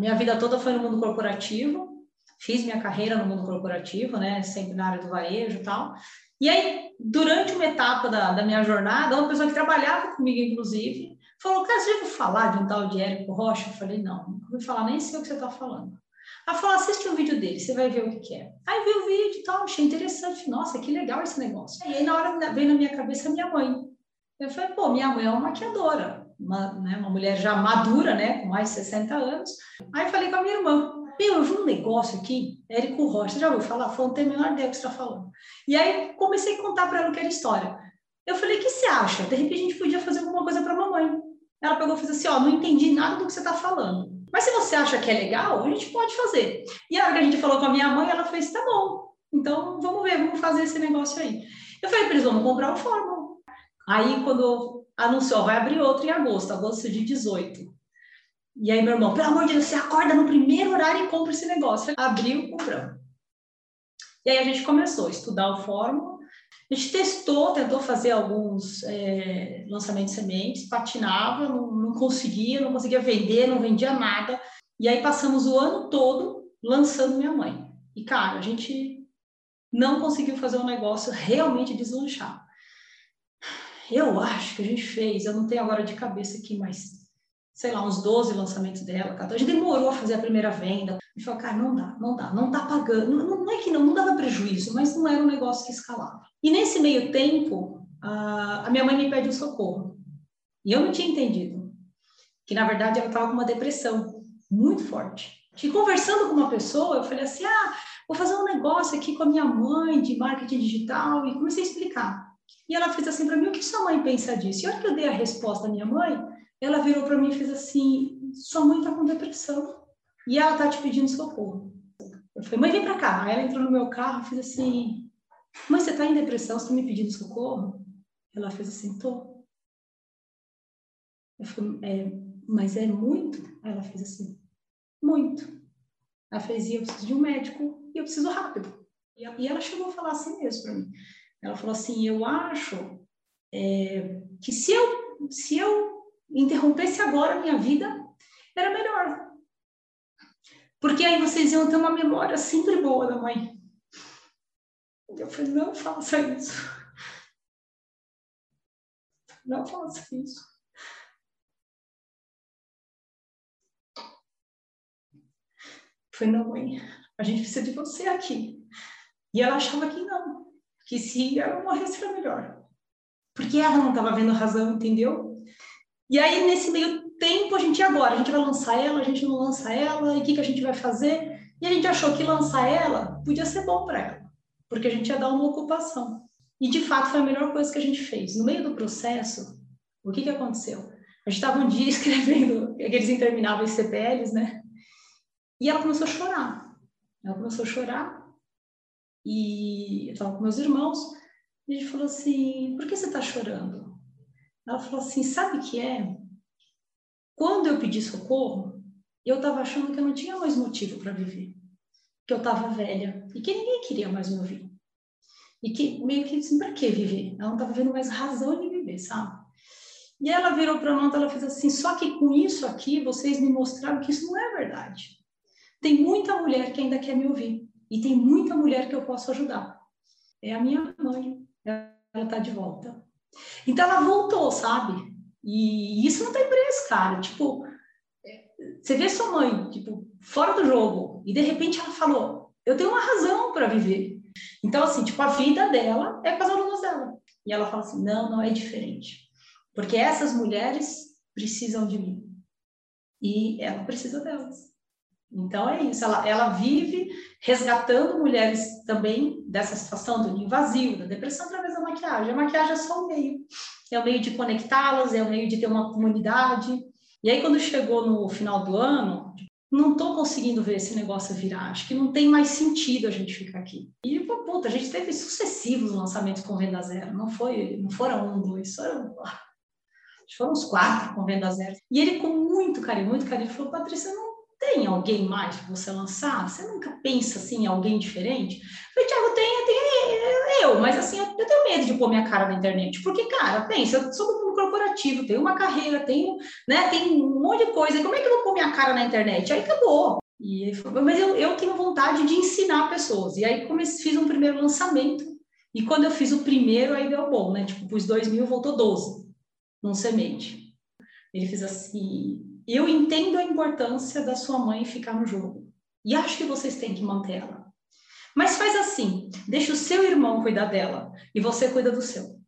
minha vida toda foi no mundo corporativo, fiz minha carreira no mundo corporativo, né? Sempre na área do varejo e tal. E aí, durante uma etapa da, da minha jornada, uma pessoa que trabalhava comigo, inclusive, falou: Cara, você já falar de um tal de Érico Rocha? Eu falei: Não, não ouvi falar, nem sei o que você está falando. Ela falou: Assiste o um vídeo dele, você vai ver o que, que é. Aí vi o vídeo e tal, achei interessante. Nossa, que legal esse negócio. E aí, na hora, veio na minha cabeça a minha mãe. Eu falei: Pô, minha mãe é uma maquiadora, uma, né, uma mulher já madura, né, com mais de 60 anos. Aí falei com a minha irmã: meu, eu vi um negócio aqui, Érico Rocha, já ouviu falar? Foi, tem a menor ideia que você está falando. E aí comecei a contar para ela aquela história. Eu falei, o que você acha? De repente a gente podia fazer alguma coisa para a mamãe. Ela pegou e fez assim, ó, não entendi nada do que você está falando. Mas se você acha que é legal, a gente pode fazer. E a hora que a gente falou com a minha mãe, ela fez, tá bom, então vamos ver, vamos fazer esse negócio aí. Eu falei para eles, vamos comprar o fórmula. Aí quando anunciou, vai abrir outro em agosto, agosto de 18. E aí, meu irmão, pelo amor de Deus, você acorda no primeiro horário e compra esse negócio. Abriu, compramos. E aí a gente começou a estudar o fórmula. A gente testou, tentou fazer alguns é, lançamentos de sementes, patinava, não, não conseguia, não conseguia vender, não vendia nada. E aí passamos o ano todo lançando minha mãe. E, cara, a gente não conseguiu fazer um negócio realmente deslanchar. Eu acho que a gente fez, eu não tenho agora de cabeça aqui, mas sei lá, uns 12 lançamentos dela, 14. A gente demorou a fazer a primeira venda. E falou, cara, não dá, não dá, não tá pagando. Não, não é que não, não dava prejuízo, mas não era um negócio que escalava. E nesse meio tempo, a, a minha mãe me pediu socorro. E eu não tinha entendido que, na verdade, ela estava com uma depressão muito forte. E conversando com uma pessoa, eu falei assim, ah, vou fazer um negócio aqui com a minha mãe de marketing digital. E comecei a explicar. E ela fez assim para mim, o que sua mãe pensa disso? E a hora que eu dei a resposta da minha mãe, ela virou para mim e fez assim: sua mãe está com depressão e ela está te pedindo socorro. Eu falei, mãe, vem para cá. Aí ela entrou no meu carro e fez assim: mãe, você está em depressão? Você está me pedindo socorro? Ela fez assim: tô. Eu falei, é, mas é muito? Aí ela fez assim: muito. Ela fez: e eu preciso de um médico e eu preciso rápido. E ela chegou a falar assim mesmo para mim. Ela falou assim: eu acho é, que se eu, se eu interrompesse agora a minha vida, era melhor. Porque aí vocês iam ter uma memória sempre boa da mãe. Eu falei, não faça isso. Não faça isso. Eu falei, não, mãe, a gente precisa de você aqui. E ela achava que não, que se ela morresse era melhor. Porque ela não estava vendo razão, entendeu? E aí, nesse meio tempo, a gente, agora? A gente vai lançar ela, a gente não lança ela, e o que, que a gente vai fazer? E a gente achou que lançar ela podia ser bom para ela, porque a gente ia dar uma ocupação. E, de fato, foi a melhor coisa que a gente fez. No meio do processo, o que, que aconteceu? A gente estava um dia escrevendo aqueles intermináveis CPLs, né? E ela começou a chorar. Ela começou a chorar. E eu estava com meus irmãos. E gente falou assim: por que você está chorando? Ela falou assim: sabe o que é? Quando eu pedi socorro, eu estava achando que eu não tinha mais motivo para viver, que eu estava velha e que ninguém queria mais me ouvir. E que meio que assim, para que viver? Ela não estava vendo mais razão de viver, sabe? E ela virou para nós, ela fez assim: só que com isso aqui vocês me mostraram que isso não é verdade. Tem muita mulher que ainda quer me ouvir e tem muita mulher que eu posso ajudar. É a minha mãe, ela está de volta. Então ela voltou, sabe? E isso não tem preço, cara. Tipo, é, você vê sua mãe, tipo, fora do jogo, e de repente ela falou: Eu tenho uma razão para viver. Então, assim, tipo, a vida dela é com as alunas dela. E ela fala assim: Não, não é diferente. Porque essas mulheres precisam de mim. E ela precisa delas. Então é isso, ela, ela vive resgatando mulheres também dessa situação do invasivo, da depressão através da maquiagem. A maquiagem é só o meio, é o meio de conectá-las, é o meio de ter uma comunidade. E aí quando chegou no final do ano, não estou conseguindo ver esse negócio virar, acho que não tem mais sentido a gente ficar aqui. E puta, a gente teve sucessivos lançamentos com venda zero, não foi, não foram um, dois, foram foram uns quatro com venda zero. E ele com muito carinho, muito carinho, falou, Patrícia, não tem alguém mais para você lançar? Você nunca pensa assim em alguém diferente? Eu falei, Tiago, tem, tem eu, mas assim, eu, tenho medo de pôr minha cara na internet, porque, cara, pensa, eu sou do mundo corporativo, tenho uma carreira, tenho, né, tem um monte de coisa, como é que eu vou pôr minha cara na internet? Aí acabou. E ele falou, mas eu, eu tenho vontade de ensinar pessoas. E aí comecei, fiz um primeiro lançamento, e quando eu fiz o primeiro, aí deu bom, né? Tipo, pus dois mil, voltou 12 num semente. Ele fez assim, eu entendo a importância da sua mãe ficar no jogo. E acho que vocês têm que manter ela. Mas faz assim, deixa o seu irmão cuidar dela e você cuida do seu.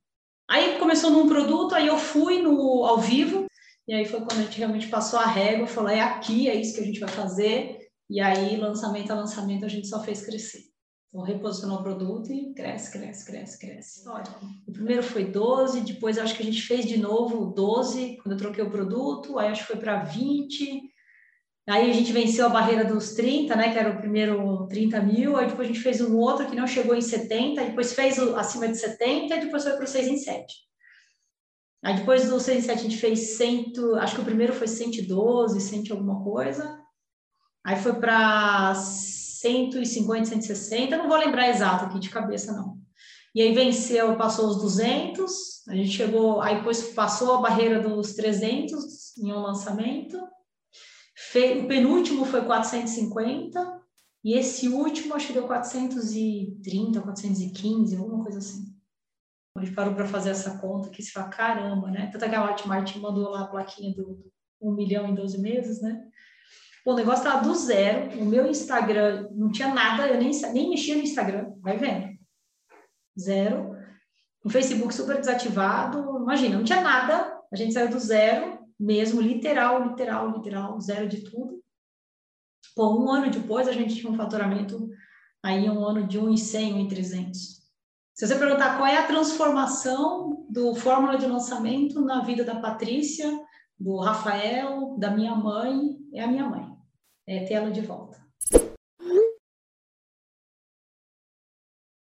Aí começou num produto, aí eu fui no ao vivo, e aí foi quando a gente realmente passou a régua, falou, é aqui, é isso que a gente vai fazer. E aí, lançamento a lançamento, a gente só fez crescer. Então, reposicionou o produto e cresce, cresce, cresce, cresce. O primeiro foi 12, depois acho que a gente fez de novo 12, quando eu troquei o produto, aí acho que foi para 20. Aí a gente venceu a barreira dos 30, né, que era o primeiro 30 mil, aí depois a gente fez um outro que não chegou em 70, depois fez o, acima de 70, e depois foi para o 6 em 7. Aí depois do 6 em 7 a gente fez 100, acho que o primeiro foi 112, 100 alguma coisa. Aí foi para 150, 160, não vou lembrar exato aqui de cabeça, não. E aí venceu, passou os 200, a gente chegou, aí depois passou a barreira dos 300 em um lançamento. o penúltimo foi 450, e esse último acho que deu 430, 415, alguma coisa assim. A gente parou para fazer essa conta que se fala, caramba, né? Tanto que a Hotmart mandou lá a plaquinha do 1 milhão em 12 meses, né? O negócio estava do zero, o meu Instagram não tinha nada, eu nem, nem mexia no Instagram, vai vendo. Zero. O Facebook super desativado, imagina, não tinha nada, a gente saiu do zero, mesmo, literal, literal, literal, zero de tudo. Pô, um ano depois a gente tinha um faturamento aí um ano de 1,100, 1,300. Se você perguntar qual é a transformação do fórmula de lançamento na vida da Patrícia, do Rafael, da minha mãe, é a minha mãe é, ela de volta.